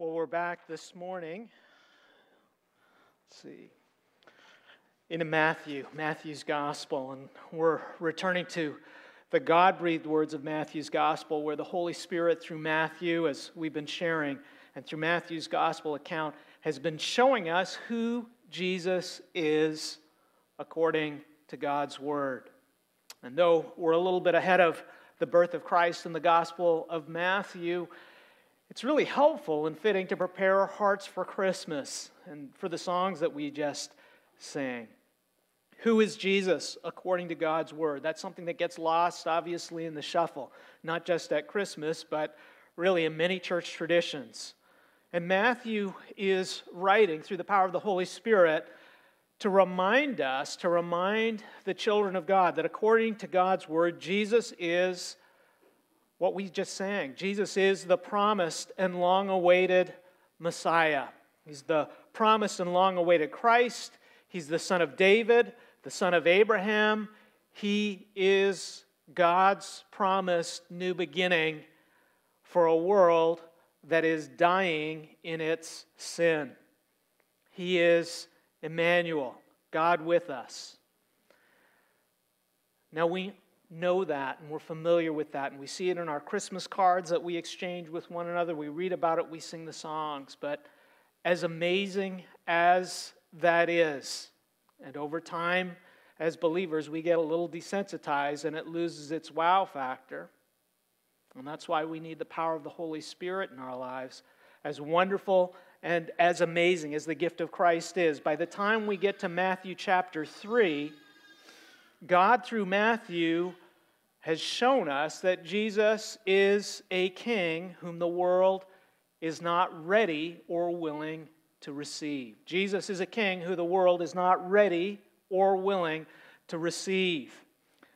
Well, we're back this morning. Let's see. Into Matthew, Matthew's gospel, and we're returning to the God breathed words of Matthew's gospel, where the Holy Spirit, through Matthew, as we've been sharing, and through Matthew's gospel account, has been showing us who Jesus is according to God's word. And though we're a little bit ahead of the birth of Christ in the gospel of Matthew, it's really helpful and fitting to prepare our hearts for Christmas and for the songs that we just sang. Who is Jesus according to God's word? That's something that gets lost, obviously, in the shuffle, not just at Christmas, but really in many church traditions. And Matthew is writing through the power of the Holy Spirit to remind us, to remind the children of God, that according to God's word, Jesus is what we just sang. Jesus is the promised and long awaited Messiah. He's the promised and long awaited Christ. He's the son of David, the son of Abraham. He is God's promised new beginning for a world that is dying in its sin. He is Emmanuel, God with us. Now we know that and we're familiar with that, and we see it in our Christmas cards that we exchange with one another. We read about it, we sing the songs. But as amazing as that is, and over time, as believers, we get a little desensitized and it loses its wow factor. And that's why we need the power of the Holy Spirit in our lives. As wonderful and as amazing as the gift of Christ is, by the time we get to Matthew chapter 3, God, through Matthew, has shown us that Jesus is a king whom the world is not ready or willing to receive. Jesus is a king who the world is not ready or willing to receive.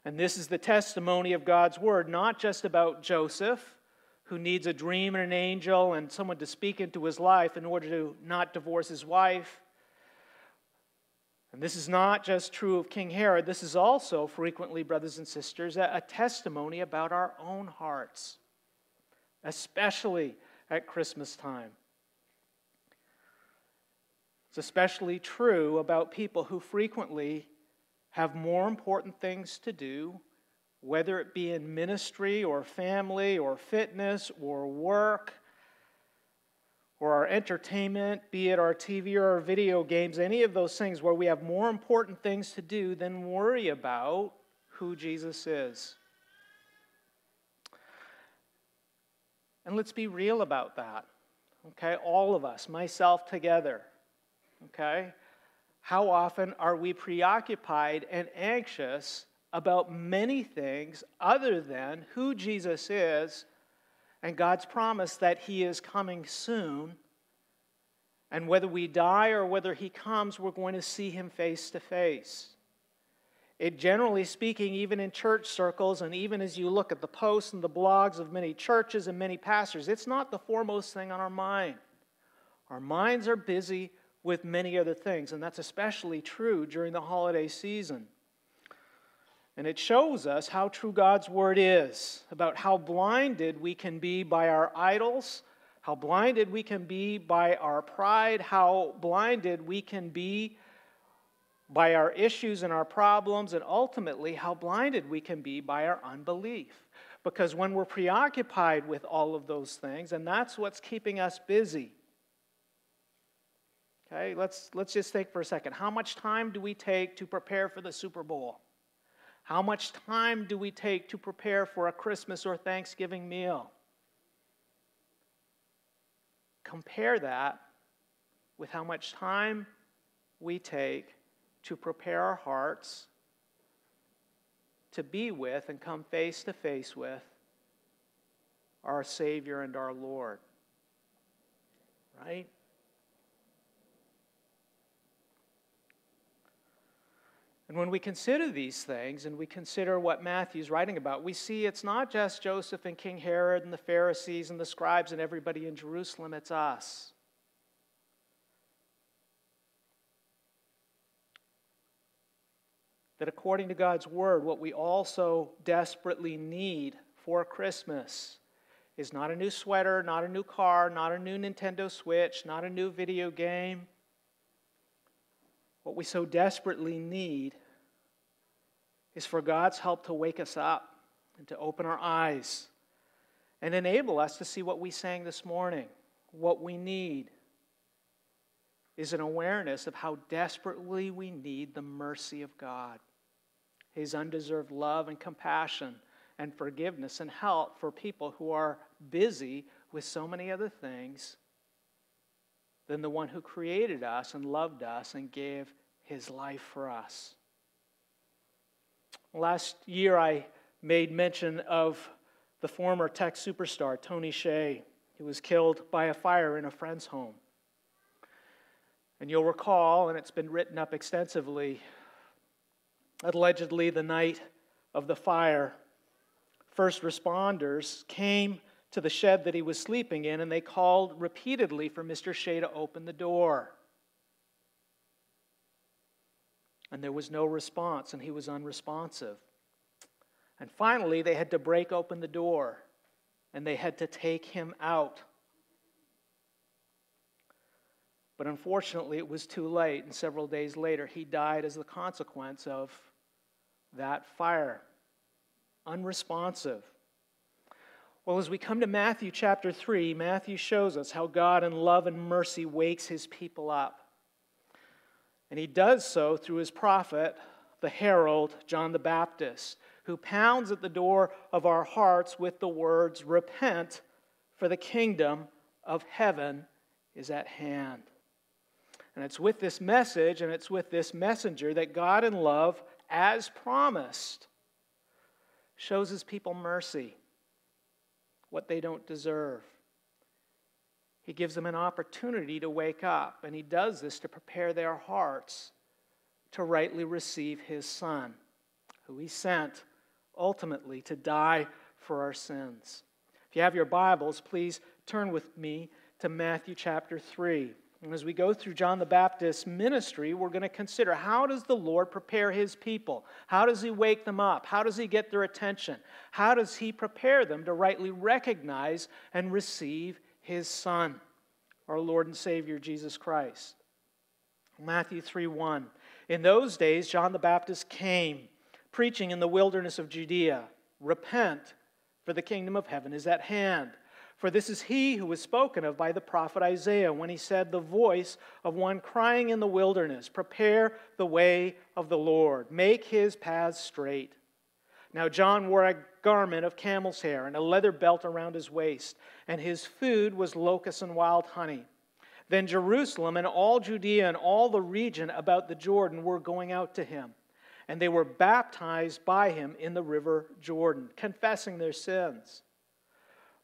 And this is the testimony of God's word, not just about Joseph, who needs a dream and an angel and someone to speak into his life in order to not divorce his wife. And this is not just true of King Herod, this is also frequently, brothers and sisters, a, testimony about our own hearts, especially at Christmas time. It's especially true about people who frequently have more important things to do, whether it be in ministry or family or fitness or work or our entertainment, be it our TV or our video games, any of those things where we have more important things to do than worry about who Jesus is. And let's be real about that. Okay? All of us, myself together. Okay? How often are we preoccupied and anxious about many things other than who Jesus is and God's promise that He is coming soon? And whether we die or whether He comes, we're going to see Him face to face. It generally speaking, even in church circles, and even as you look at the posts and the blogs of many churches and many pastors, it's not the foremost thing on our mind. Our minds are busy with many other things, and that's especially true during the holiday season. And it shows us how true God's word is about how blinded we can be by our idols, how blinded we can be by our pride, how blinded we can be by our issues and our problems, and ultimately how blinded we can be by our unbelief. Because when we're preoccupied with all of those things, and that's what's keeping us busy, Okay, let's, let's just think for a second. How much time do we take to prepare for the Super Bowl? How much time do we take to prepare for a Christmas or Thanksgiving meal? Compare that with how much time we take to prepare our hearts to be with and come face to face with our Savior and our Lord. Right? And when we consider these things and we consider what Matthew's writing about, we see it's not just Joseph and King Herod and the Pharisees and the scribes and everybody in Jerusalem, it's us. That according to God's word, what we also desperately need for Christmas is not a new sweater, not a new car, not a new Nintendo Switch, not a new video game. What we so desperately need is for God's help to wake us up and to open our eyes and enable us to see what we sang this morning. What we need is an awareness of how desperately we need the mercy of God, His undeserved love and compassion and forgiveness and help for people who are busy with so many other things than the one who created us and loved us and gave His life for us. Last year, I made mention of the former tech superstar, Tony Hsieh, who was killed by a fire in a friend's home. And you'll recall, and it's been written up extensively, allegedly the night of the fire, first responders came to the shed that he was sleeping in and they called repeatedly for Mr. Hsieh to open the door. And there was no response, and he was unresponsive. And finally, they had to break open the door and they had to take him out. But unfortunately, it was too late, and several days later, he died as the consequence of that fire. Unresponsive. Well, as we come to Matthew chapter 3, Matthew shows us how God in love and mercy wakes his people up. And he does so through his prophet, the herald, John the Baptist, who pounds at the door of our hearts with the words, Repent, for the kingdom of heaven is at hand. And it's with this message and it's with this messenger that God in love, as promised, shows his people mercy, what they don't deserve. He gives them an opportunity to wake up, and he does this to prepare their hearts to rightly receive his Son, who he sent ultimately to die for our sins. If you have your Bibles, please turn with me to Matthew chapter 3. And as we go through John the Baptist's ministry, we're going to consider how does the Lord prepare his people? How does he wake them up? How does he get their attention? How does he prepare them to rightly recognize and receive his son, our Lord and Savior Jesus Christ? Matthew 3 1. In those days, John the Baptist came preaching in the wilderness of Judea Repent, for the kingdom of heaven is at hand. For this is he who was spoken of by the prophet Isaiah when he said, The voice of one crying in the wilderness, Prepare the way of the Lord, make his paths straight. Now John wore a garment of camel's hair and a leather belt around his waist, and his food was locusts and wild honey. Then Jerusalem and all Judea and all the region about the Jordan were going out to him and they were baptized by him in the river Jordan, confessing their sins.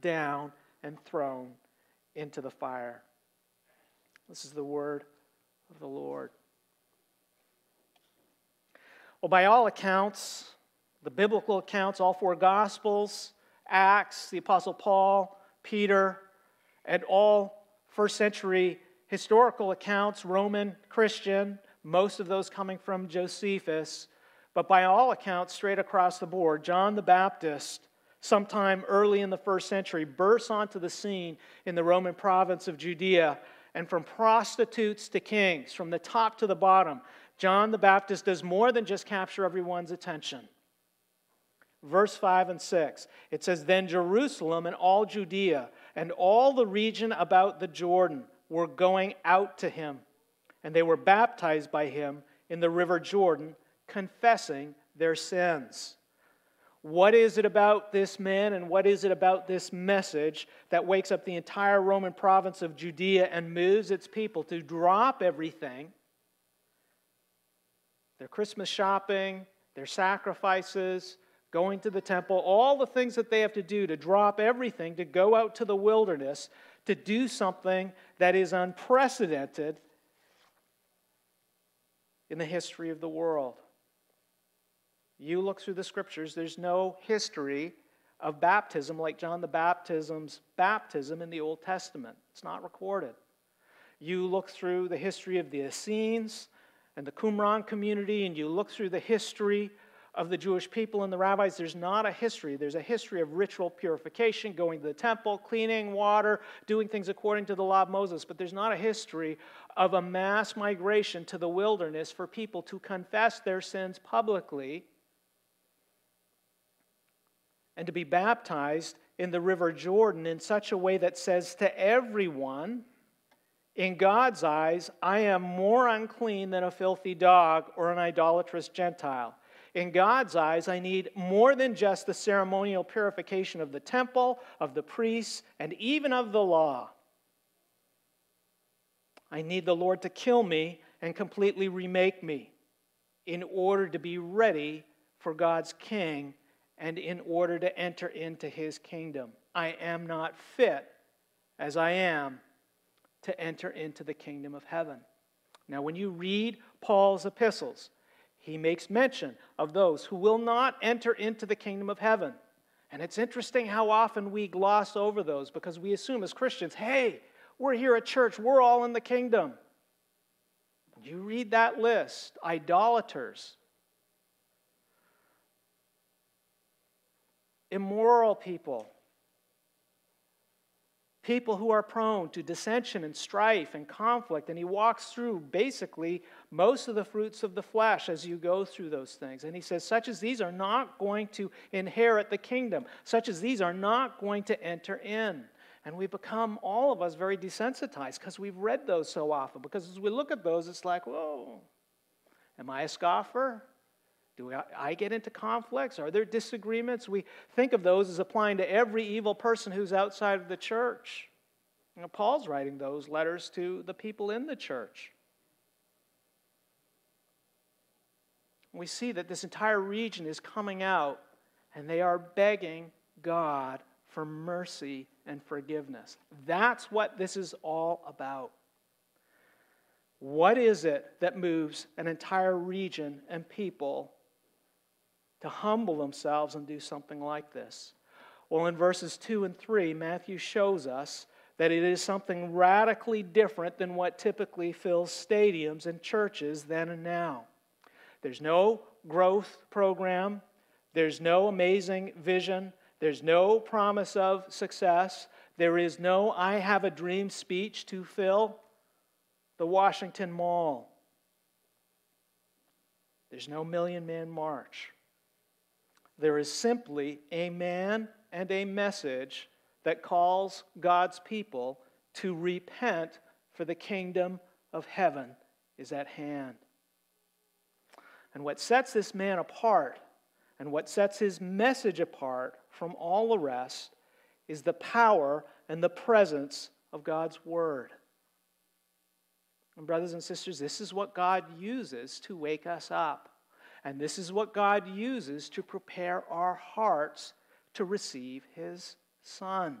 down and thrown into the fire. This is the word of the Lord. Well, by all accounts, the biblical accounts, all four Gospels, Acts, the Apostle Paul, Peter, and all first century historical accounts, Roman, Christian, most of those coming from Josephus, but by all accounts, straight across the board, John the Baptist, sometime early in the first century, bursts onto the scene in the Roman province of Judea. And from prostitutes to kings, from the top to the bottom, John the Baptist does more than just capture everyone's attention. Verse 5 and 6, it says, Then Jerusalem and all Judea and all the region about the Jordan were going out to him and they were baptized by him in the river Jordan, confessing their sins. What is it about this man and what is it about this message that wakes up the entire Roman province of Judea and moves its people to drop everything their Christmas shopping, their sacrifices, going to the temple, all the things that they have to do to drop everything, to go out to the wilderness, to do something that is unprecedented in the history of the world. You look through the scriptures, there's no history of baptism like John the Baptism's baptism in the Old Testament. It's not recorded. You look through the history of the Essenes and the Qumran community, and you look through the history of the Jewish people and the rabbis, there's not a history. There's a history of ritual purification, going to the temple, cleaning water, doing things according to the law of Moses, but there's not a history of a mass migration to the wilderness for people to confess their sins publicly and to be baptized in the river Jordan in such a way that says to everyone, in God's eyes, I am more unclean than a filthy dog or an idolatrous Gentile. In God's eyes, I need more than just the ceremonial purification of the temple, of the priests, and even of the law. I need the Lord to kill me and completely remake me in order to be ready for God's king and in order to enter into his kingdom. I am not fit as I am to enter into the kingdom of heaven. Now, when you read Paul's epistles, he makes mention of those who will not enter into the kingdom of heaven. And it's interesting how often we gloss over those because we assume as Christians, hey, we're here at church, we're all in the kingdom. You read that list idolaters, immoral people, people who are prone to dissension and strife and conflict. And he walks through basically most of the fruits of the flesh as you go through those things. And he says, such as these are not going to inherit the kingdom, such as these are not going to enter in. And we become, all of us, very desensitized because we've read those so often. Because as we look at those, it's like, whoa, am I a scoffer? Do I get into conflicts? Are there disagreements? We think of those as applying to every evil person who's outside of the church. You know, Paul's writing those letters to the people in the church. We see that this entire region is coming out and they are begging God for mercy and forgiveness. That's what this is all about. What is it that moves an entire region and people to humble themselves and do something like this? Well, in verses 2 and 3, Matthew shows us that it is something radically different than what typically fills stadiums and churches then and now. There's no growth program, there's no amazing vision, there's no promise of success, there is no I have a dream speech to fill the Washington Mall. There's no million man march. There is simply a man and a message that calls God's people to repent, for the kingdom of heaven is at hand. And what sets this man apart and what sets his message apart from all the rest is the power and the presence of God's Word. And, brothers and sisters, this is what God uses to wake us up. And this is what God uses to prepare our hearts to receive His Son.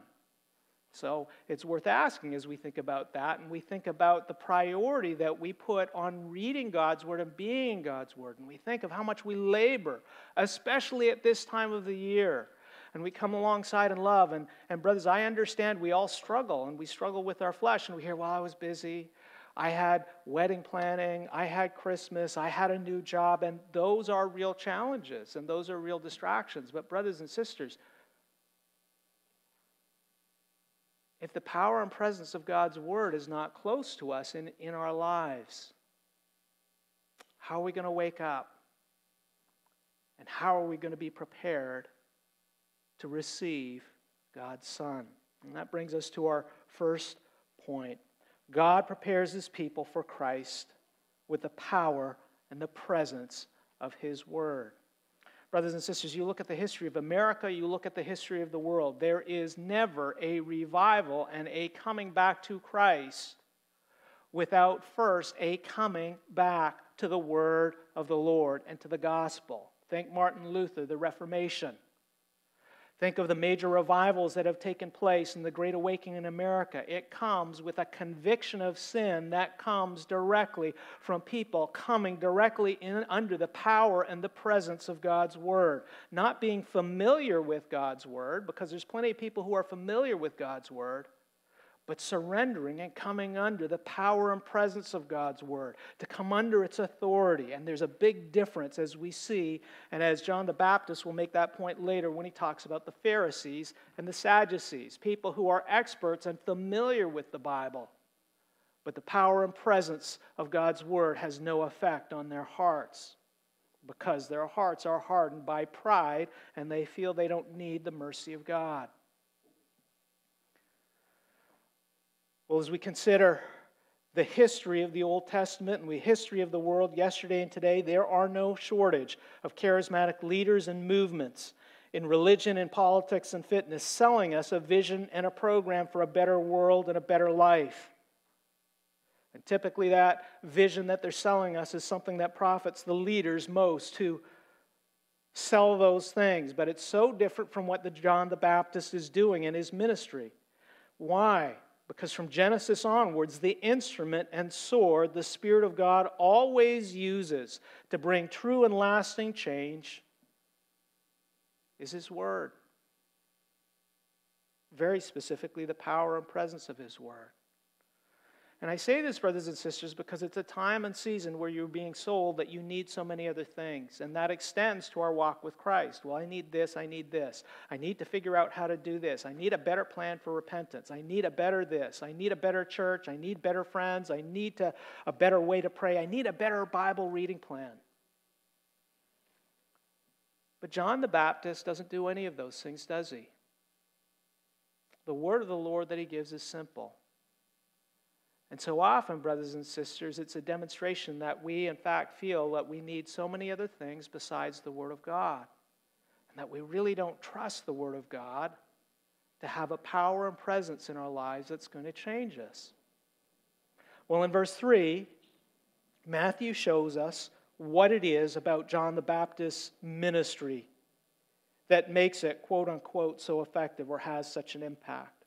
So it's worth asking as we think about that and we think about the priority that we put on reading God's Word and being God's Word. And we think of how much we labor, especially at this time of the year. And we come alongside and love. And, and brothers, I understand we all struggle and we struggle with our flesh. And we hear, well, I was busy. I had wedding planning, I had Christmas, I had a new job, and those are real challenges and those are real distractions. But, brothers and sisters, if the power and presence of God's Word is not close to us in, in our lives, how are we going to wake up? And how are we going to be prepared to receive God's Son? And that brings us to our first point. God prepares his people for Christ with the power and the presence of his word. Brothers and sisters, you look at the history of America, you look at the history of the world, there is never a revival and a coming back to Christ without first a coming back to the word of the Lord and to the gospel. Think Martin Luther, the Reformation. Think of the major revivals that have taken place in the Great Awakening in America. It comes with a conviction of sin that comes directly from people coming directly in under the power and the presence of God's Word. Not being familiar with God's Word, because there's plenty of people who are familiar with God's Word, but surrendering and coming under the power and presence of God's Word, to come under its authority. And there's a big difference as we see, and as John the Baptist will make that point later when he talks about the Pharisees and the Sadducees, people who are experts and familiar with the Bible. But the power and presence of God's Word has no effect on their hearts because their hearts are hardened by pride and they feel they don't need the mercy of God. Well, as we consider the history of the Old Testament and the history of the world yesterday and today, there are no shortage of charismatic leaders and movements in religion and politics and fitness selling us a vision and a program for a better world and a better life. And typically, that vision that they're selling us is something that profits the leaders most who sell those things. But it's so different from what the John the Baptist is doing in his ministry. Why? Because from Genesis onwards, the instrument and sword the Spirit of God always uses to bring true and lasting change is His Word. Very specifically, the power and presence of His Word. And I say this, brothers and sisters, because it's a time and season where you're being sold that you need so many other things. And that extends to our walk with Christ. Well, I need this, I need this. I need to figure out how to do this. I need a better plan for repentance. I need a better this. I need a better church. I need better friends. I need to, a better way to pray. I need a better Bible reading plan. But John the Baptist doesn't do any of those things, does he? The word of the Lord that he gives is simple and so often, brothers and sisters, it's a demonstration that we, in fact, feel that we need so many other things besides the Word of God. And that we really don't trust the Word of God to have a power and presence in our lives that's going to change us. Well, in verse 3, Matthew shows us what it is about John the Baptist's ministry that makes it, quote unquote, so effective or has such an impact.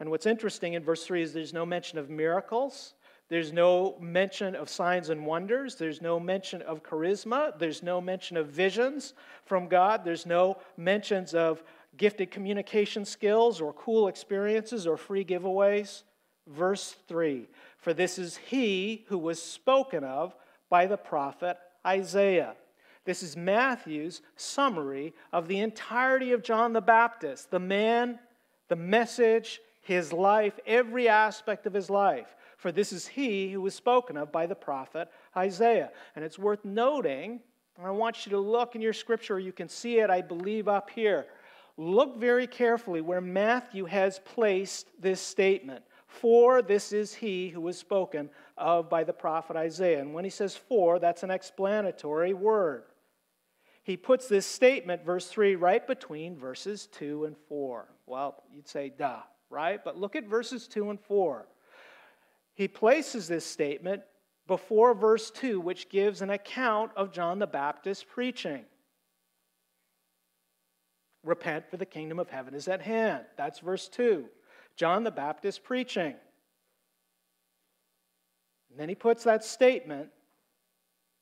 And what's interesting in verse 3 is there's no mention of miracles. There's no mention of signs and wonders. There's no mention of charisma. There's no mention of visions from God. There's no mentions of gifted communication skills or cool experiences or free giveaways. Verse 3 For this is he who was spoken of by the prophet Isaiah. This is Matthew's summary of the entirety of John the Baptist, the man, the message, his life, every aspect of his life. For this is he who was spoken of by the prophet Isaiah. And it's worth noting, and I want you to look in your scripture, you can see it, I believe, up here. Look very carefully where Matthew has placed this statement. For this is he who was spoken of by the prophet Isaiah. And when he says for, that's an explanatory word. He puts this statement, verse 3, right between verses 2 and 4. Well, you'd say, duh right? But look at verses 2 and 4. He places this statement before verse 2, which gives an account of John the Baptist preaching. Repent, for the kingdom of heaven is at hand. That's verse 2. John the Baptist preaching. And then he puts that statement,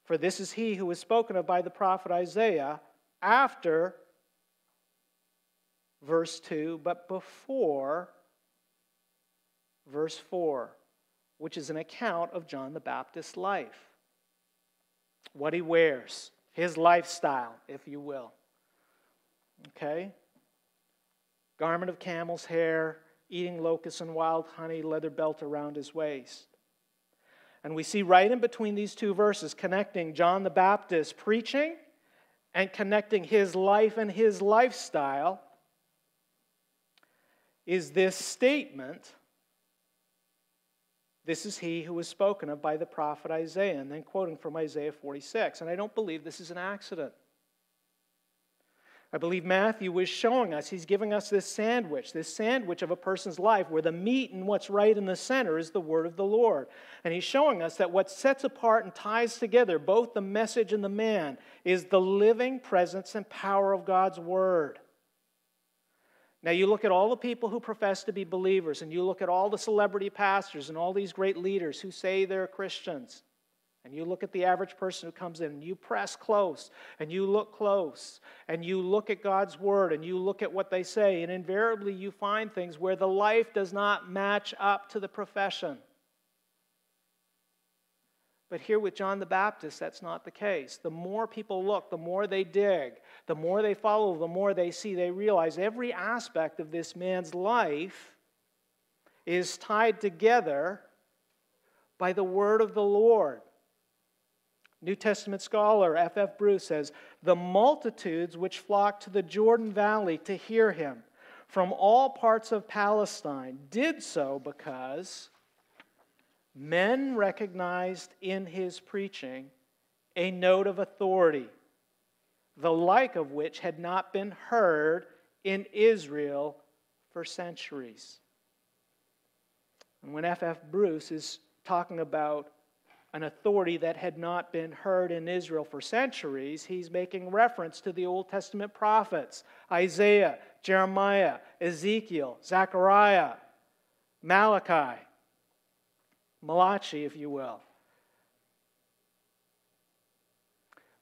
for this is he who was spoken of by the prophet Isaiah, after verse 2, but before verse 4, which is an account of John the Baptist's life. What he wears, his lifestyle, if you will. Okay? Garment of camel's hair, eating locusts and wild honey, leather belt around his waist. And we see right in between these two verses, connecting John the Baptist preaching and connecting his life and his lifestyle, is this statement this is he who was spoken of by the prophet Isaiah, and then quoting from Isaiah 46. And I don't believe this is an accident. I believe Matthew was showing us, he's giving us this sandwich, this sandwich of a person's life where the meat and what's right in the center is the word of the Lord. And he's showing us that what sets apart and ties together both the message and the man is the living presence and power of God's word. Now, you look at all the people who profess to be believers, and you look at all the celebrity pastors and all these great leaders who say they're Christians. And you look at the average person who comes in, and you press close, and you look close, and you look at God's word, and you look at what they say, and invariably you find things where the life does not match up to the profession. But here with John the Baptist, that's not the case. The more people look, the more they dig, the more they follow, the more they see, they realize every aspect of this man's life is tied together by the word of the Lord. New Testament scholar F. F. Bruce says, The multitudes which flocked to the Jordan Valley to hear him from all parts of Palestine did so because men recognized in his preaching a note of authority, the like of which had not been heard in Israel for centuries. And when F. F. Bruce is talking about an authority that had not been heard in Israel for centuries, he's making reference to the Old Testament prophets Isaiah, Jeremiah, Ezekiel, Zechariah, Malachi, Malachi, if you will.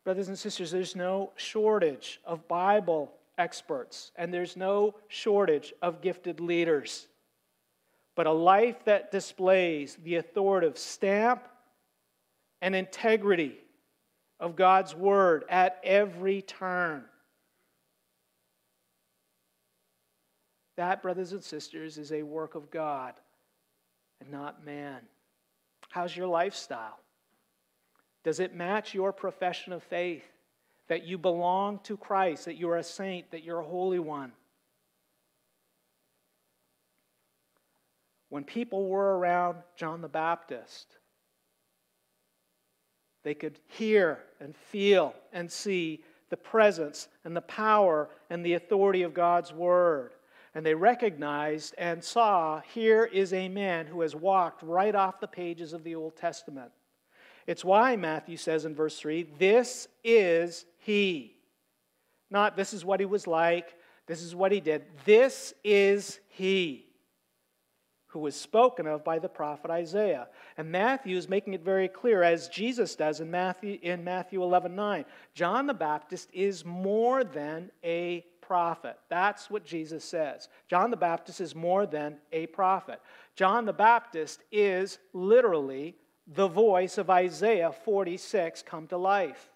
Brothers and sisters, there's no shortage of Bible experts, and there's no shortage of gifted leaders. But a life that displays the authoritative stamp and integrity of God's word at every turn. That, brothers and sisters, is a work of God and not man. How's your lifestyle? Does it match your profession of faith? That you belong to Christ, that you're a saint, that you're a holy one? When people were around John the Baptist, they could hear and feel and see the presence and the power and the authority of God's Word. And they recognized and saw here is a man who has walked right off the pages of the Old Testament. It's why Matthew says in verse 3 this is he. Not this is what he was like, this is what he did. This is he who was spoken of by the prophet Isaiah. And Matthew is making it very clear, as Jesus does in Matthew, in Matthew 11 9. John the Baptist is more than a prophet. That's what Jesus says. John the Baptist is more than a prophet. John the Baptist is literally the voice of Isaiah 46 come to life.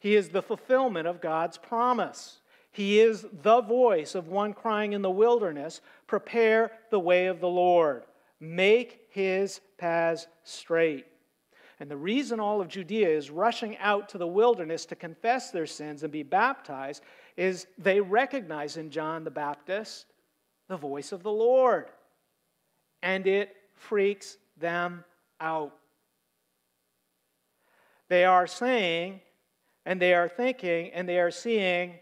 He is the fulfillment of God's promise. He is the voice of one crying in the wilderness, Prepare the way of the Lord, make his paths straight. And the reason all of Judea is rushing out to the wilderness to confess their sins and be baptized is they recognize in John the Baptist the voice of the Lord. And it freaks them out. They are saying, and they are thinking, and they are seeing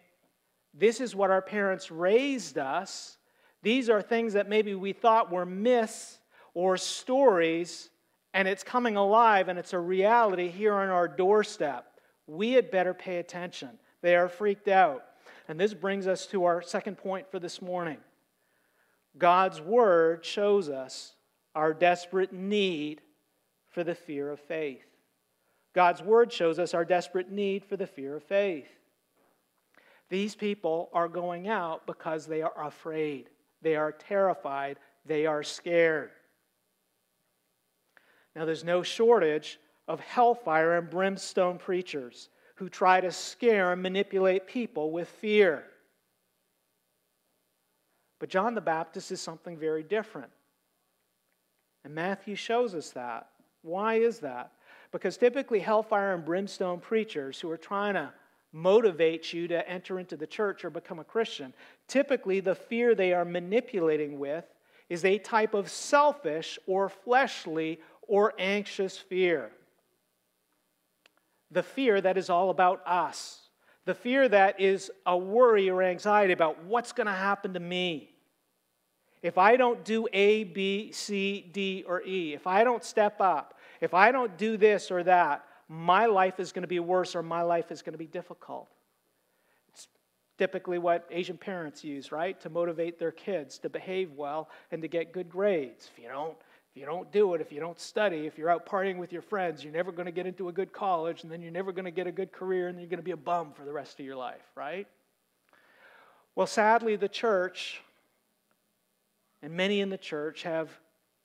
this is what our parents raised us. These are things that maybe we thought were myths or stories, and it's coming alive and it's a reality here on our doorstep. We had better pay attention. They are freaked out. And this brings us to our second point for this morning. God's word shows us our desperate need for the fear of faith. God's word shows us our desperate need for the fear of faith. These people are going out because they are afraid, they are terrified, they are scared. Now, there's no shortage of hellfire and brimstone preachers who try to scare and manipulate people with fear. But John the Baptist is something very different. And Matthew shows us that. Why is that? Because typically, hellfire and brimstone preachers who are trying to motivate you to enter into the church or become a Christian. Typically, the fear they are manipulating with is a type of selfish or fleshly or anxious fear. The fear that is all about us, The fear that is a worry or anxiety about what's going to happen to me. If I don't do A, B, C, D, or E, if I don't step up, if I don't do this or that, my life is going to be worse or my life is going to be difficult. It's typically what Asian parents use, right? To motivate their kids to behave well and to get good grades. If you don't, if you don't do it, if you don't study, if you're out partying with your friends, you're never going to get into a good college, and then you're never going to get a good career, and you're going to be a bum for the rest of your life, right? Well, sadly, the church and many in the church have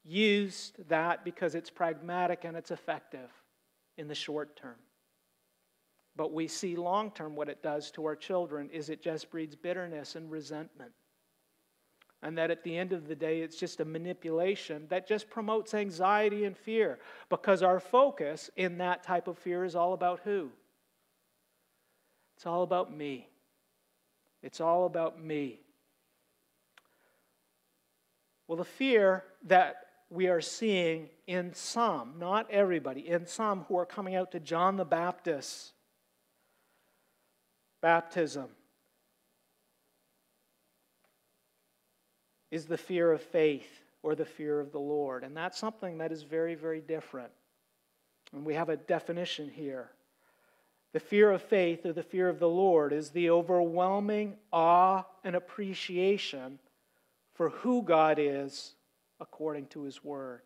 used that because it's pragmatic and it's effective in the short term. But we see long term what it does to our children is it just breeds bitterness and resentment. And that at the end of the day, it's just a manipulation that just promotes anxiety and fear because our focus in that type of fear is all about who? It's all about me. It's all about me. Well, the fear that we are seeing in some, not everybody, in some who are coming out to John the Baptist baptism is the fear of faith or the fear of the Lord. And that's something that is very, very different. And we have a definition here. The fear of faith or the fear of the Lord is the overwhelming awe and appreciation for who God is according to His Word.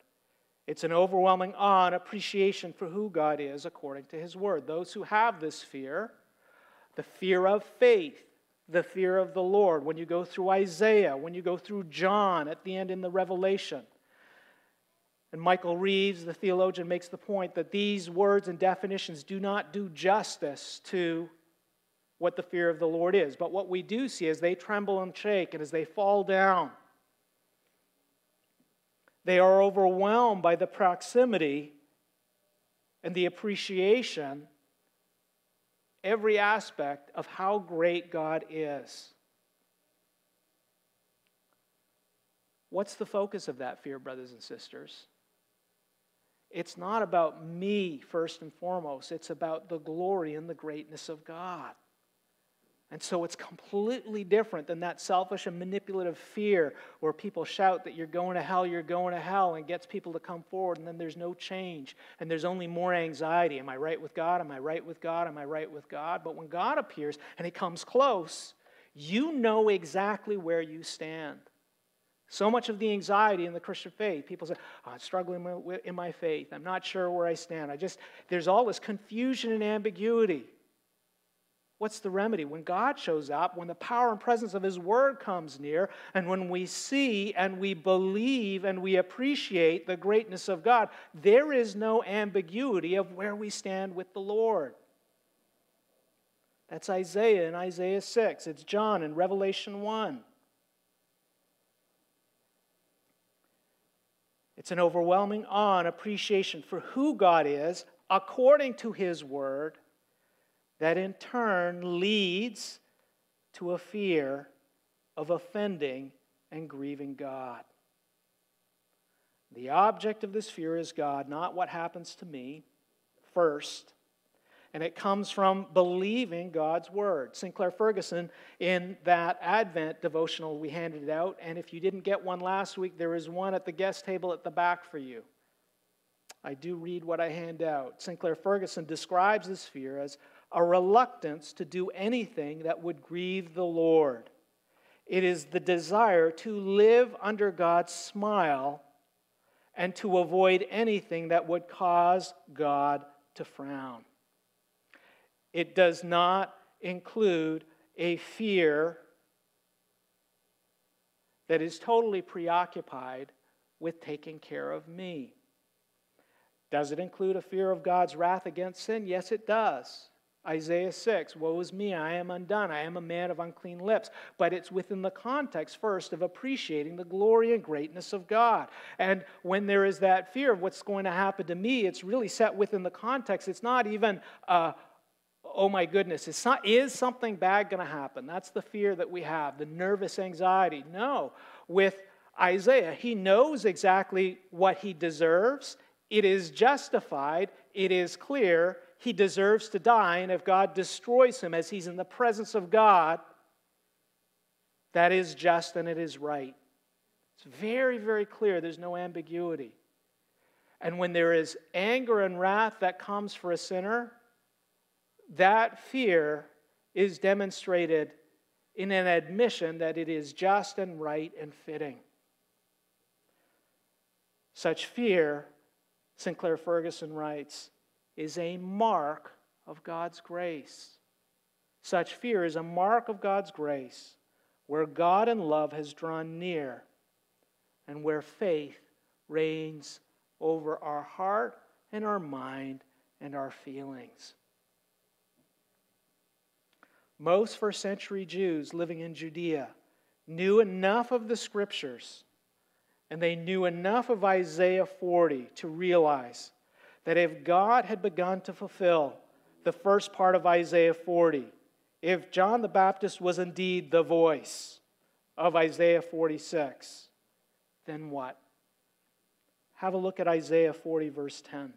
It's an overwhelming awe and appreciation for who God is according to His Word. Those who have this fear, the fear of faith, the fear of the Lord, when you go through Isaiah, when you go through John at the end in the Revelation. And Michael Reeves, the theologian, makes the point that these words and definitions do not do justice to what the fear of the Lord is. But what we do see is they tremble and shake and as they fall down, they are overwhelmed by the proximity and the appreciation, every aspect of how great God is. What's the focus of that fear, brothers and sisters? It's not about me first and foremost, it's about the glory and the greatness of God. And so it's completely different than that selfish and manipulative fear where people shout that you're going to hell, you're going to hell, and gets people to come forward, and then there's no change, and there's only more anxiety. Am I right with God? Am I right with God? Am I right with God? But when God appears and He comes close, you know exactly where you stand. So much of the anxiety in the Christian faith, people say, oh, I'm struggling in my faith. I'm not sure where I stand. I just, there's all this confusion and ambiguity. What's the remedy? When God shows up, when the power and presence of His Word comes near, and when we see and we believe and we appreciate the greatness of God, there is no ambiguity of where we stand with the Lord. That's Isaiah in Isaiah 6. It's John in Revelation 1. It's an overwhelming and appreciation for who God is according to His Word that in turn leads to a fear of offending and grieving God. The object of this fear is God, not what happens to me first. And it comes from believing God's word. Sinclair Ferguson, in that Advent devotional, we handed it out. And if you didn't get one last week, there is one at the guest table at the back for you. I do read what I hand out. Sinclair Ferguson describes this fear as a reluctance to do anything that would grieve the Lord. It is the desire to live under God's smile and to avoid anything that would cause God to frown. It does not include a fear that is totally preoccupied with taking care of me. Does it include a fear of God's wrath against sin? Yes, it does. Isaiah 6, Woe is me, I am undone, I am a man of unclean lips. But it's within the context first of appreciating the glory and greatness of God. And when there is that fear of what's going to happen to me, it's really set within the context. It's not even, uh, oh my goodness, it's not, is something bad going to happen? That's the fear that we have, the nervous anxiety. No. With Isaiah, he knows exactly what he deserves, it is justified, it is clear, he deserves to die, and if God destroys him as he's in the presence of God, that is just and it is right. It's very, very clear. There's no ambiguity. And when there is anger and wrath that comes for a sinner, that fear is demonstrated in an admission that it is just and right and fitting. Such fear, Sinclair Ferguson writes, is a mark of God's grace. Such fear is a mark of God's grace, where God and love has drawn near, and where faith reigns over our heart and our mind and our feelings. Most first century Jews living in Judea knew enough of the scriptures and they knew enough of Isaiah 40 to realize that if God had begun to fulfill the first part of Isaiah 40, if John the Baptist was indeed the voice of Isaiah 46, then what? Have a look at Isaiah 40, verse 10.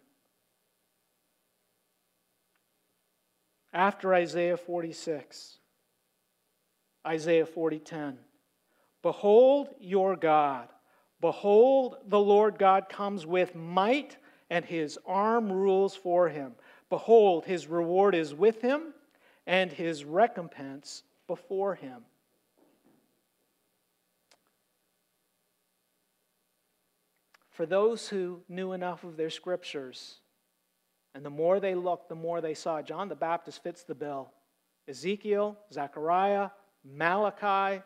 After Isaiah 46, Isaiah 40:10. Behold your God. Behold, the Lord God comes with might, and his arm rules for him. Behold, his reward is with him, and his recompense before him. For those who knew enough of their scriptures, and the more they looked, the more they saw. John the Baptist fits the bill. Ezekiel, Zechariah, Malachi,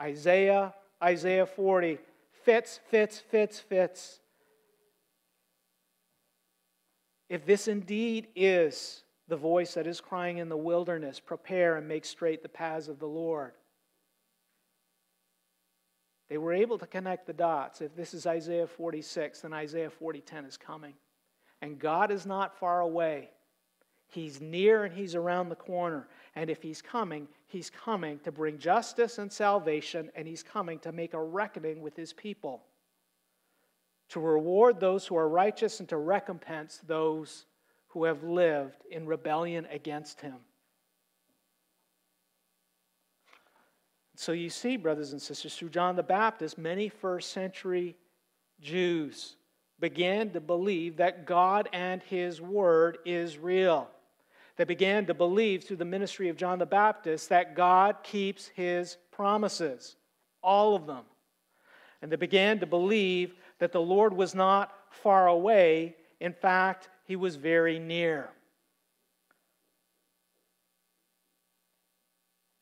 Isaiah, Isaiah 40 fits, fits, fits, fits. If this indeed is the voice that is crying in the wilderness, prepare and make straight the paths of the Lord. They were able to connect the dots. If this is Isaiah 46, then Isaiah 40:10 is coming. And God is not far away. He's near and He's around the corner. And if He's coming, He's coming to bring justice and salvation, and He's coming to make a reckoning with His people, to reward those who are righteous and to recompense those who have lived in rebellion against Him. So you see, brothers and sisters, through John the Baptist, many first century Jews began to believe that God and His Word is real. They began to believe through the ministry of John the Baptist that God keeps His promises, all of them. And they began to believe that the Lord was not far away. In fact, He was very near.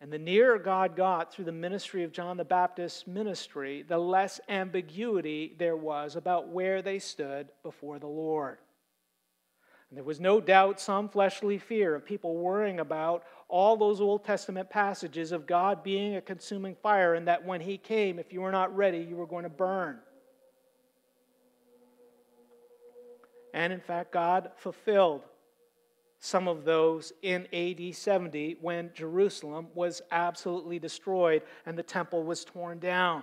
And the nearer God got through the ministry of John the Baptist's ministry, the less ambiguity there was about where they stood before the Lord. And there was no doubt some fleshly fear of people worrying about all those Old Testament passages of God being a consuming fire, and that when He came, if you were not ready, you were going to burn. And in fact, God fulfilled some of those in AD 70 when Jerusalem was absolutely destroyed and the temple was torn down.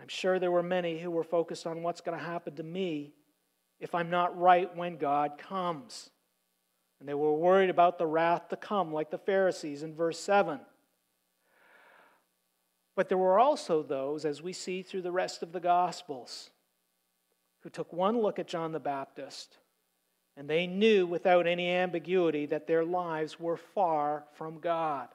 I'm sure there were many who were focused on what's going to happen to me if I'm not right when God comes. And they were worried about the wrath to come, like the Pharisees in verse 7. But there were also those, as we see through the rest of the Gospels, who took one look at John the Baptist and they knew without any ambiguity that their lives were far from God.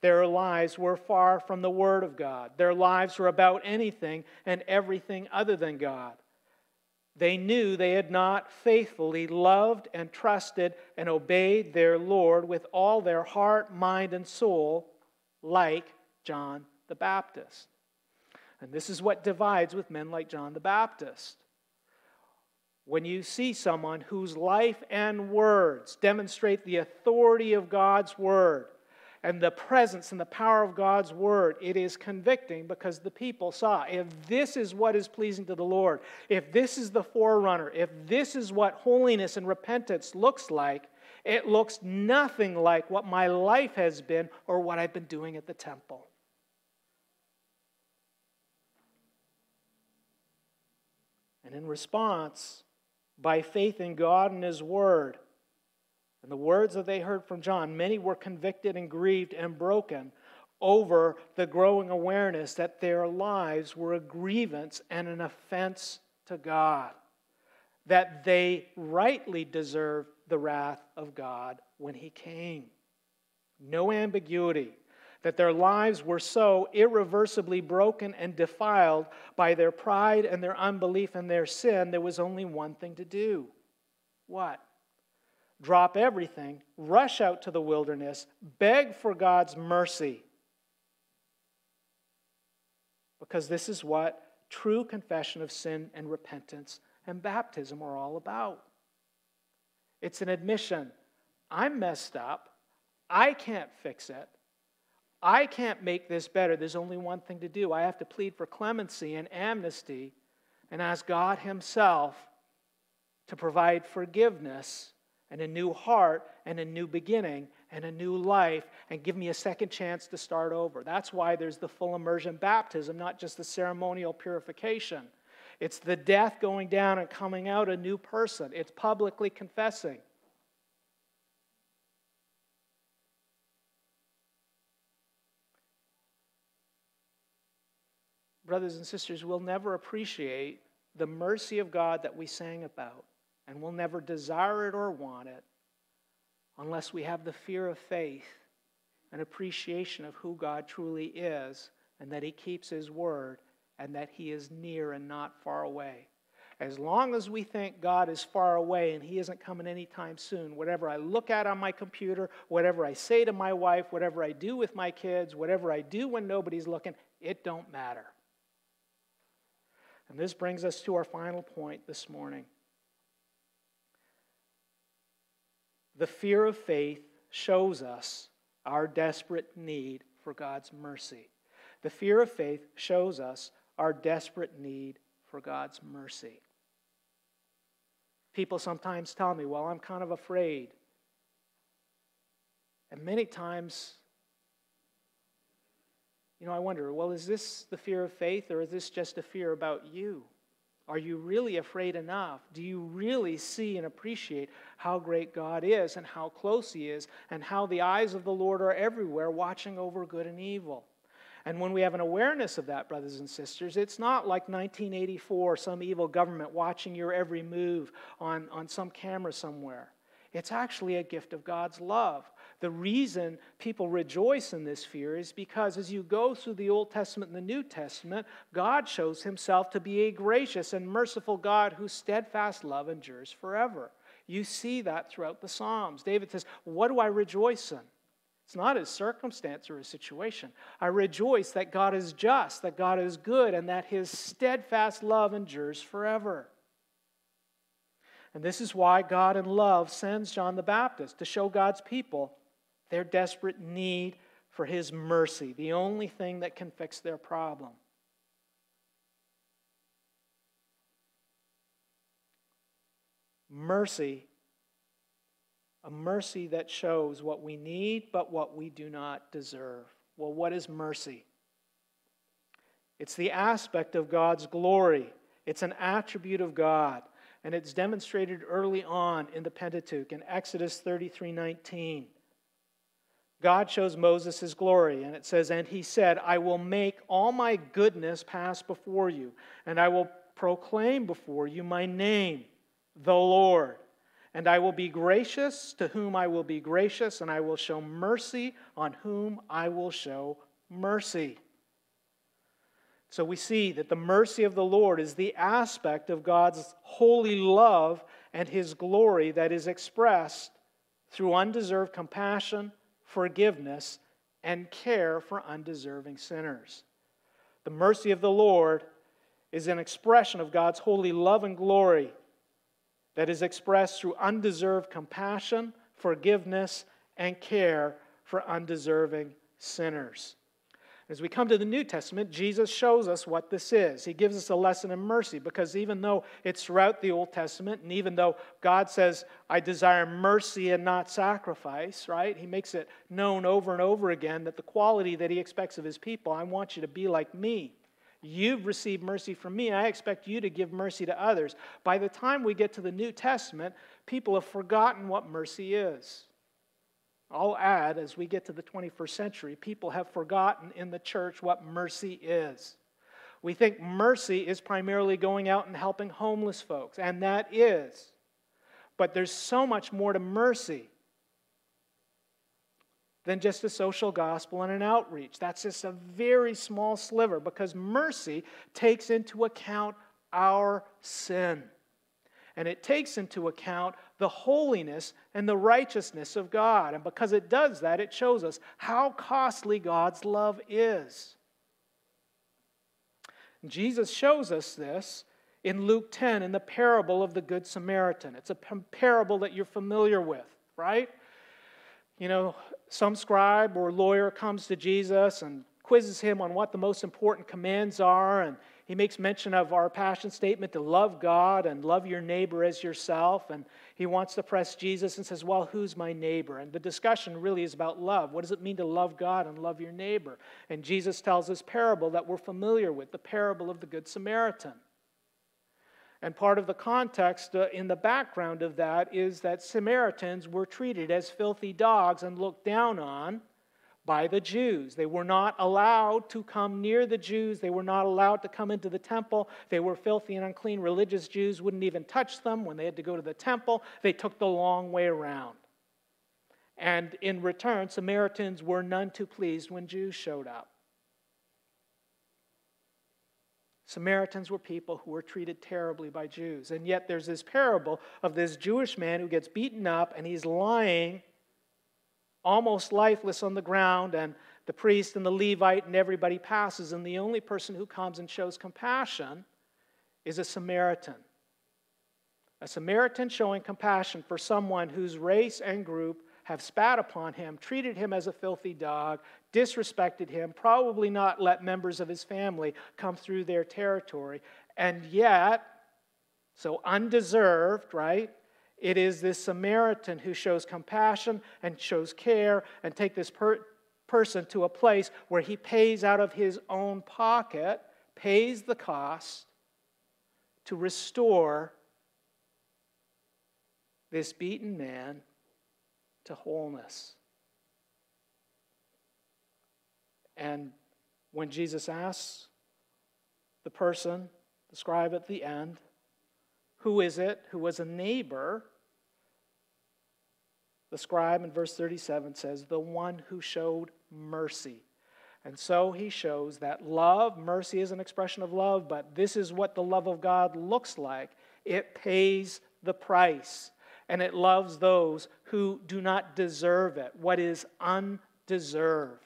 Their lives were far from the Word of God. Their lives were about anything and everything other than God. They knew they had not faithfully loved and trusted and obeyed their Lord with all their heart, mind, and soul, like John the Baptist. And this is what divides with men like John the Baptist when you see someone whose life and words demonstrate the authority of God's word and the presence and the power of God's word, it is convicting because the people saw if this is what is pleasing to the Lord, if this is the forerunner, if this is what holiness and repentance looks like, it looks nothing like what my life has been or what I've been doing at the temple. And in response, by faith in God and His Word. And the words that they heard from John, many were convicted and grieved and broken over the growing awareness that their lives were a grievance and an offense to God, that they rightly deserved the wrath of God when He came. No ambiguity that their lives were so irreversibly broken and defiled by their pride and their unbelief and their sin, there was only one thing to do. What? Drop everything, rush out to the wilderness, beg for God's mercy. Because this is what true confession of sin and repentance and baptism are all about. It's an admission I'm messed up, I can't fix it. I can't make this better. There's only one thing to do. I have to plead for clemency and amnesty and ask God Himself to provide forgiveness and a new heart and a new beginning and a new life and give me a second chance to start over. That's why there's the full immersion baptism, not just the ceremonial purification. It's the death going down and coming out a new person. It's publicly confessing. Brothers and sisters, we'll never appreciate the mercy of God that we sang about, and we'll never desire it or want it unless we have the fear of faith and appreciation of who God truly is, and that He keeps His word, and that He is near and not far away. As long as we think God is far away and He isn't coming anytime soon, whatever I look at on my computer, whatever I say to my wife, whatever I do with my kids, whatever I do when nobody's looking, it don't matter. And this brings us to our final point this morning. The fear of faith shows us our desperate need for God's mercy. The fear of faith shows us our desperate need for God's mercy. People sometimes tell me, well, I'm kind of afraid. And many times you know, I wonder, well, is this the fear of faith or is this just a fear about you? Are you really afraid enough? Do you really see and appreciate how great God is and how close He is and how the eyes of the Lord are everywhere watching over good and evil? And when we have an awareness of that, brothers and sisters, it's not like 1984, some evil government watching your every move on, on some camera somewhere. It's actually a gift of God's love. The reason people rejoice in this fear is because as you go through the Old Testament and the New Testament, God shows himself to be a gracious and merciful God whose steadfast love endures forever. You see that throughout the Psalms. David says, What do I rejoice in? It's not his circumstance or his situation. I rejoice that God is just, that God is good, and that his steadfast love endures forever. And this is why God in love sends John the Baptist to show God's people their desperate need for His mercy, the only thing that can fix their problem. Mercy, a mercy that shows what we need but what we do not deserve. Well, what is mercy? It's the aspect of God's glory, it's an attribute of God. And it's demonstrated early on in the Pentateuch in Exodus 33 19. God shows Moses his glory, and it says, And he said, I will make all my goodness pass before you, and I will proclaim before you my name, the Lord. And I will be gracious to whom I will be gracious, and I will show mercy on whom I will show mercy. So we see that the mercy of the Lord is the aspect of God's holy love and his glory that is expressed through undeserved compassion forgiveness, and care for undeserving sinners. The mercy of the Lord is an expression of God's holy love and glory that is expressed through undeserved compassion, forgiveness, and care for undeserving sinners. As we come to the New Testament, Jesus shows us what this is. He gives us a lesson in mercy because even though it's throughout the Old Testament, and even though God says, I desire mercy and not sacrifice, right? He makes it known over and over again that the quality that He expects of His people, I want you to be like me. You've received mercy from me, I expect you to give mercy to others. By the time we get to the New Testament, people have forgotten what mercy is. I'll add, as we get to the 21st century, people have forgotten in the church what mercy is. We think mercy is primarily going out and helping homeless folks, and that is. But there's so much more to mercy than just a social gospel and an outreach. That's just a very small sliver because mercy takes into account our sin. And it takes into account the holiness and the righteousness of God. And because it does that, it shows us how costly God's love is. Jesus shows us this in Luke 10 in the parable of the Good Samaritan. It's a parable that you're familiar with, right? You know, some scribe or lawyer comes to Jesus and quizzes him on what the most important commands are, and he makes mention of our passion statement to love God and love your neighbor as yourself. And he wants to press Jesus and says, Well, who's my neighbor? And the discussion really is about love. What does it mean to love God and love your neighbor? And Jesus tells this parable that we're familiar with the parable of the Good Samaritan. And part of the context uh, in the background of that is that Samaritans were treated as filthy dogs and looked down on by the Jews. They were not allowed to come near the Jews. They were not allowed to come into the temple. They were filthy and unclean. Religious Jews wouldn't even touch them when they had to go to the temple. They took the long way around. And in return, Samaritans were none too pleased when Jews showed up. Samaritans were people who were treated terribly by Jews. And yet there's this parable of this Jewish man who gets beaten up and he's lying almost lifeless on the ground, and the priest and the Levite and everybody passes, and the only person who comes and shows compassion is a Samaritan. A Samaritan showing compassion for someone whose race and group have spat upon him, treated him as a filthy dog, disrespected him, probably not let members of his family come through their territory. And yet, so undeserved, right? It is this Samaritan who shows compassion and shows care and take this per- person to a place where he pays out of his own pocket, pays the cost to restore this beaten man to wholeness. And when Jesus asks the person, the scribe at the end, who is it who was a neighbor? The scribe in verse 37 says, the one who showed mercy. And so he shows that love, mercy is an expression of love, but this is what the love of God looks like. It pays the price and it loves those who do not deserve it, what is undeserved.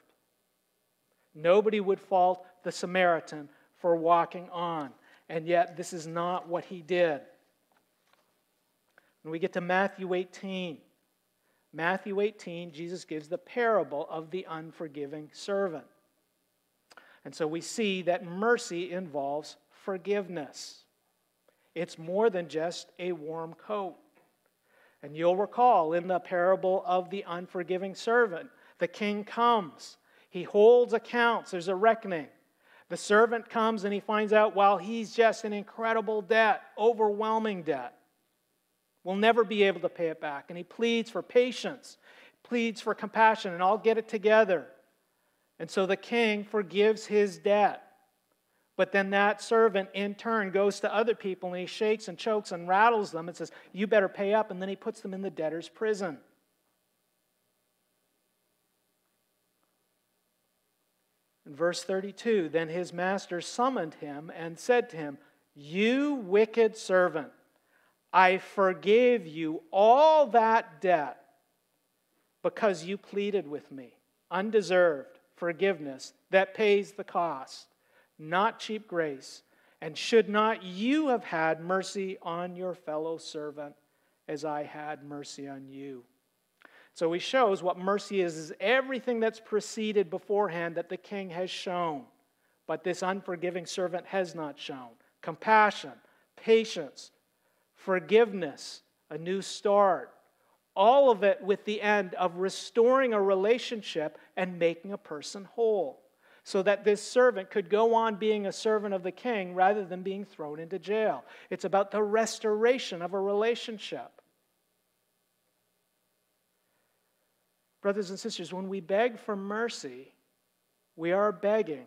Nobody would fault the Samaritan for walking on, and yet this is not what he did. When we get to Matthew 18, Matthew 18, Jesus gives the parable of the unforgiving servant. And so we see that mercy involves forgiveness. It's more than just a warm coat. And you'll recall in the parable of the unforgiving servant, the king comes, he holds accounts, there's a reckoning. The servant comes and he finds out, while he's just in incredible debt, overwhelming debt. We'll never be able to pay it back. And he pleads for patience, pleads for compassion, and I'll get it together. And so the king forgives his debt. But then that servant, in turn, goes to other people and he shakes and chokes and rattles them and says, You better pay up. And then he puts them in the debtor's prison. In verse 32, then his master summoned him and said to him, You wicked servant, I forgive you all that debt because you pleaded with me. Undeserved forgiveness that pays the cost not cheap grace. And should not you have had mercy on your fellow servant as I had mercy on you? So he shows what mercy is, is everything that's preceded beforehand that the king has shown, but this unforgiving servant has not shown. Compassion, patience, forgiveness, a new start, all of it with the end of restoring a relationship and making a person whole. so that this servant could go on being a servant of the king rather than being thrown into jail. It's about the restoration of a relationship. Brothers and sisters, when we beg for mercy, we are begging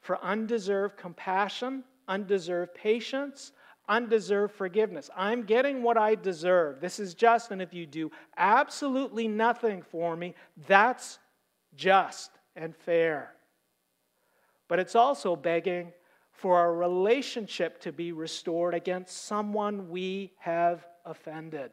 for undeserved compassion, undeserved patience, undeserved forgiveness. I'm getting what I deserve. This is just, and if you do absolutely nothing for me, that's just and fair. But it's also begging for our relationship to be restored against someone we have offended.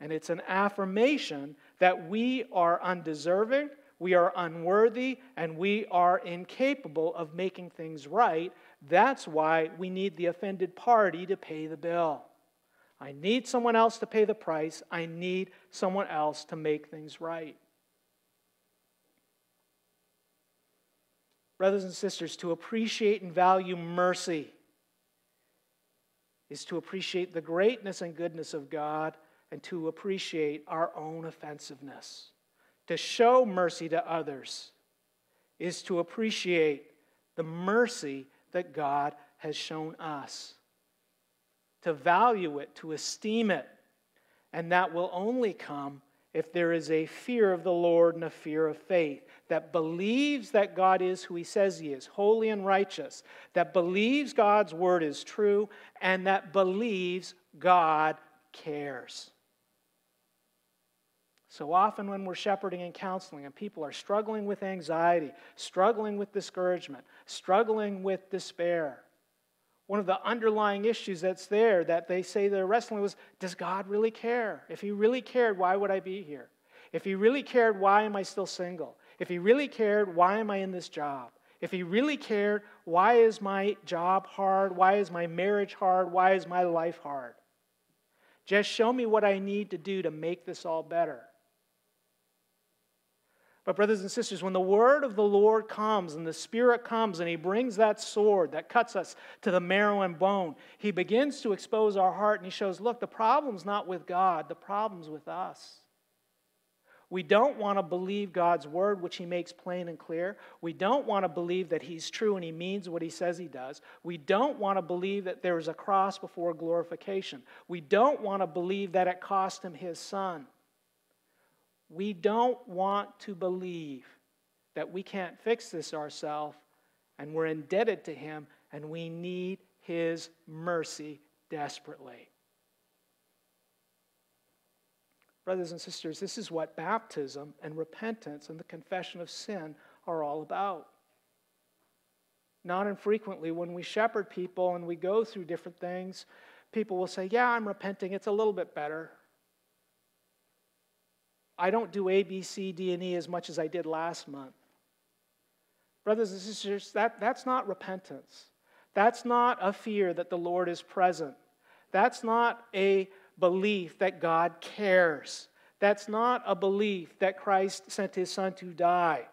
And it's an affirmation that we are undeserving, we are unworthy, and we are incapable of making things right. That's why we need the offended party to pay the bill. I need someone else to pay the price. I need someone else to make things right. Brothers and sisters, to appreciate and value mercy is to appreciate the greatness and goodness of God and to appreciate our own offensiveness. To show mercy to others is to appreciate the mercy that God has shown us. To value it, to esteem it. And that will only come if there is a fear of the Lord and a fear of faith that believes that God is who he says he is, holy and righteous, that believes God's word is true, and that believes God cares. So often, when we're shepherding and counseling, and people are struggling with anxiety, struggling with discouragement, struggling with despair, one of the underlying issues that's there that they say they're wrestling with was, does God really care? If He really cared, why would I be here? If He really cared, why am I still single? If He really cared, why am I in this job? If He really cared, why is my job hard? Why is my marriage hard? Why is my life hard? Just show me what I need to do to make this all better. But, brothers and sisters, when the word of the Lord comes and the Spirit comes and He brings that sword that cuts us to the marrow and bone, He begins to expose our heart and He shows, look, the problem's not with God, the problem's with us. We don't want to believe God's word, which He makes plain and clear. We don't want to believe that He's true and He means what He says He does. We don't want to believe that there is a cross before glorification. We don't want to believe that it cost Him His Son. We don't want to believe that we can't fix this ourselves and we're indebted to Him and we need His mercy desperately. Brothers and sisters, this is what baptism and repentance and the confession of sin are all about. Not infrequently, when we shepherd people and we go through different things, people will say, Yeah, I'm repenting. It's a little bit better. I don't do A, B, C, D, and E as much as I did last month. Brothers and sisters, that, that's not repentance. That's not a fear that the Lord is present. That's not a belief that God cares. That's not a belief that Christ sent his Son to die.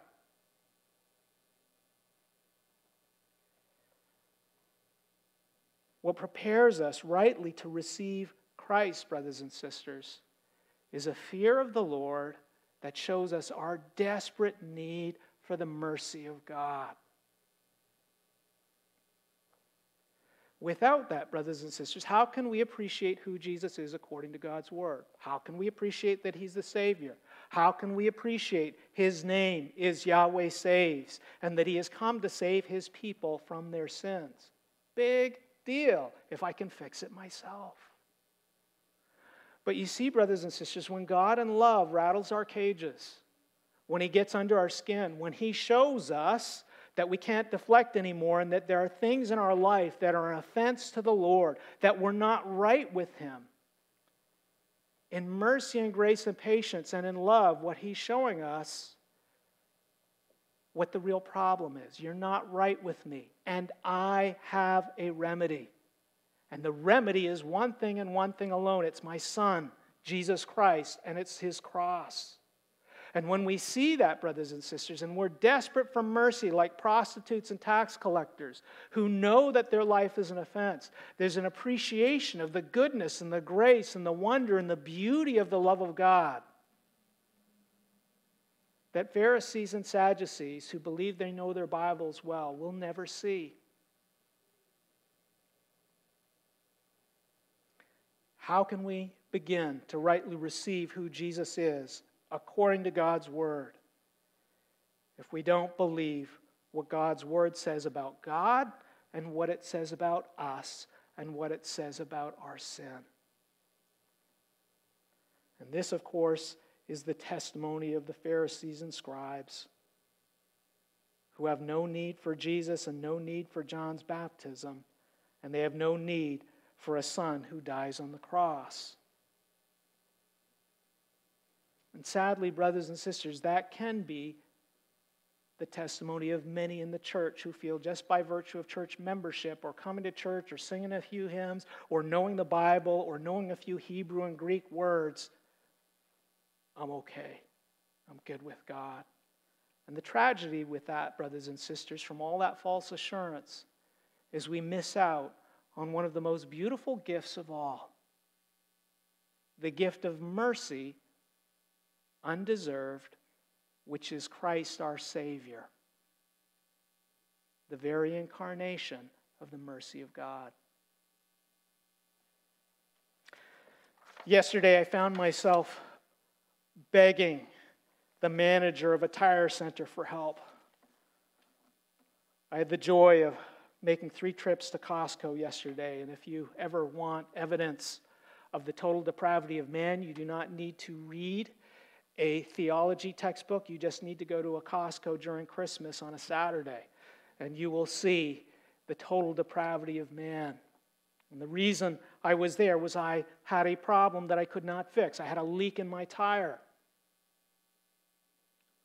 What prepares us rightly to receive Christ, brothers and sisters, is a fear of the Lord that shows us our desperate need for the mercy of God. Without that, brothers and sisters, how can we appreciate who Jesus is according to God's Word? How can we appreciate that He's the Savior? How can we appreciate His name is Yahweh Saves and that He has come to save His people from their sins? Big deal if I can fix it myself. But you see, brothers and sisters, when God in love rattles our cages, when He gets under our skin, when He shows us that we can't deflect anymore and that there are things in our life that are an offense to the Lord, that we're not right with Him, in mercy and grace and patience and in love, what He's showing us what the real problem is. You're not right with me, and I have a remedy. And the remedy is one thing and one thing alone it's my Son, Jesus Christ, and it's His cross. And when we see that, brothers and sisters, and we're desperate for mercy, like prostitutes and tax collectors who know that their life is an offense, there's an appreciation of the goodness and the grace and the wonder and the beauty of the love of God. that Pharisees and Sadducees who believe they know their Bibles well will never see. How can we begin to rightly receive who Jesus is according to God's Word if we don't believe what God's Word says about God and what it says about us and what it says about our sin? And this, of course, is the testimony of the Pharisees and scribes who have no need for Jesus and no need for John's baptism, and they have no need for a son who dies on the cross. And sadly, brothers and sisters, that can be the testimony of many in the church who feel just by virtue of church membership or coming to church or singing a few hymns or knowing the Bible or knowing a few Hebrew and Greek words I'm okay. I'm good with God. And the tragedy with that, brothers and sisters, from all that false assurance, is we miss out on one of the most beautiful gifts of all the gift of mercy, undeserved, which is Christ our Savior, the very incarnation of the mercy of God. Yesterday, I found myself begging the manager of a tire center for help. I had the joy of making three trips to Costco yesterday, and if you ever want evidence of the total depravity of man, you do not need to read a theology textbook. You just need to go to a Costco during Christmas on a Saturday, and you will see the total depravity of man. And the reason I was there was I had a problem that I could not fix. I had a leak in my tire.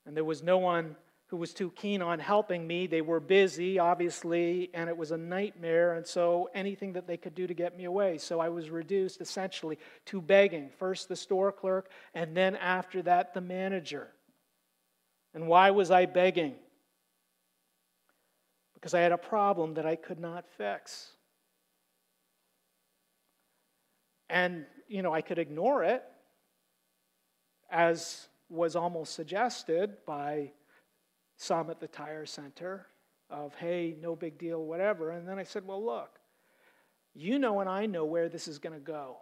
And there was no one who was too keen on helping me. They were busy, obviously, and it was a nightmare. And so anything that they could do to get me away. So I was reduced essentially to begging first the store clerk, and then after that, the manager. And why was I begging? Because I had a problem that I could not fix. And, you know, I could ignore it as was almost suggested by some at the tire center of, hey, no big deal, whatever. And then I said, well, look, you know and I know where this is going to go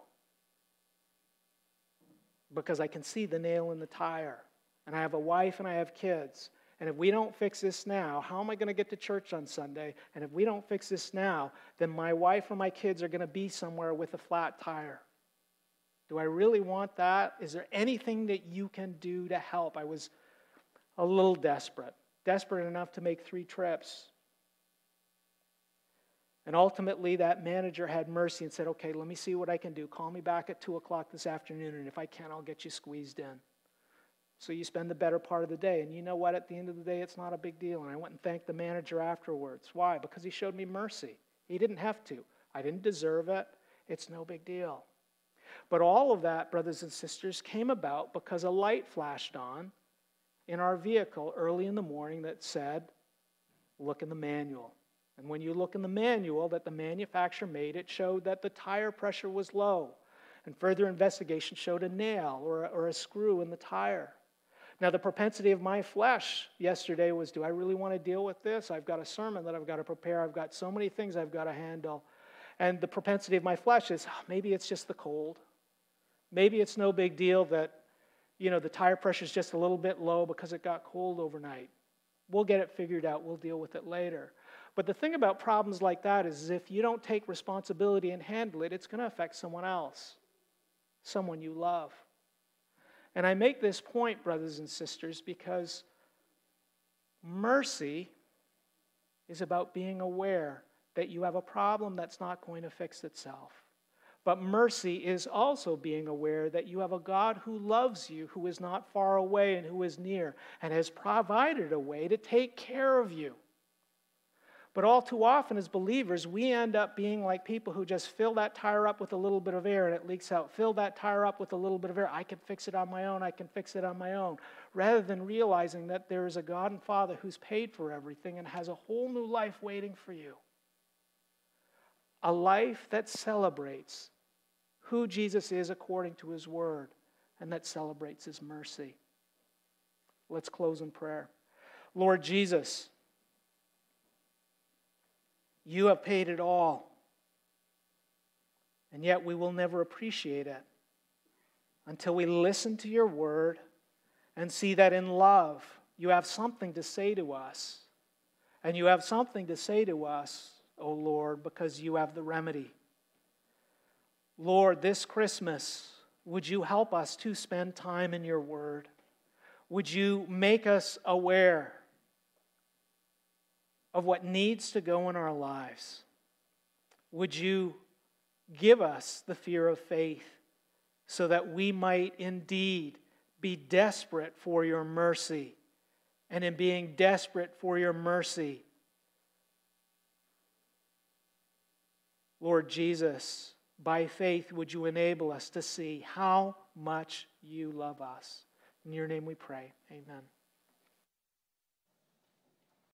because I can see the nail in the tire. And I have a wife and I have kids. And if we don't fix this now, how am I going to get to church on Sunday? And if we don't fix this now, then my wife or my kids are going to be somewhere with a flat tire. Do I really want that? Is there anything that you can do to help? I was a little desperate, desperate enough to make three trips. And ultimately, that manager had mercy and said, Okay, let me see what I can do. Call me back at 2 o'clock this afternoon, and if I can, I'll get you squeezed in. So you spend the better part of the day. And you know what? At the end of the day, it's not a big deal. And I went and thanked the manager afterwards. Why? Because he showed me mercy. He didn't have to. I didn't deserve it. It's no big deal. But all of that, brothers and sisters, came about because a light flashed on in our vehicle early in the morning that said, Look in the manual. And when you look in the manual that the manufacturer made, it showed that the tire pressure was low. And further investigation showed a nail or a, or a screw in the tire. Now, the propensity of my flesh yesterday was do I really want to deal with this? I've got a sermon that I've got to prepare, I've got so many things I've got to handle. And the propensity of my flesh is oh, maybe it's just the cold. Maybe it's no big deal that, you know, the tire pressure is just a little bit low because it got cold overnight. We'll get it figured out. We'll deal with it later. But the thing about problems like that is if you don't take responsibility and handle it, it's going to affect someone else, someone you love. And I make this point, brothers and sisters, because mercy is about being aware that you have a problem that's not going to fix itself. But mercy is also being aware that you have a God who loves you, who is not far away and who is near, and has provided a way to take care of you. But all too often, as believers, we end up being like people who just fill that tire up with a little bit of air and it leaks out. Fill that tire up with a little bit of air. I can fix it on my own. I can fix it on my own. Rather than realizing that there is a God and Father who's paid for everything and has a whole new life waiting for you. A life that celebrates who Jesus is according to his word and that celebrates his mercy. Let's close in prayer. Lord Jesus, you have paid it all, and yet we will never appreciate it until we listen to your word and see that in love you have something to say to us. And you have something to say to us, O Lord, because you have the remedy. Lord, this Christmas, would you help us to spend time in your word? Would you make us aware of what needs to go in our lives? Would you give us the fear of faith so that we might indeed be desperate for your mercy? And in being desperate for your mercy, Lord Jesus, by faith, would you enable us to see how much you love us? In your name we pray. Amen.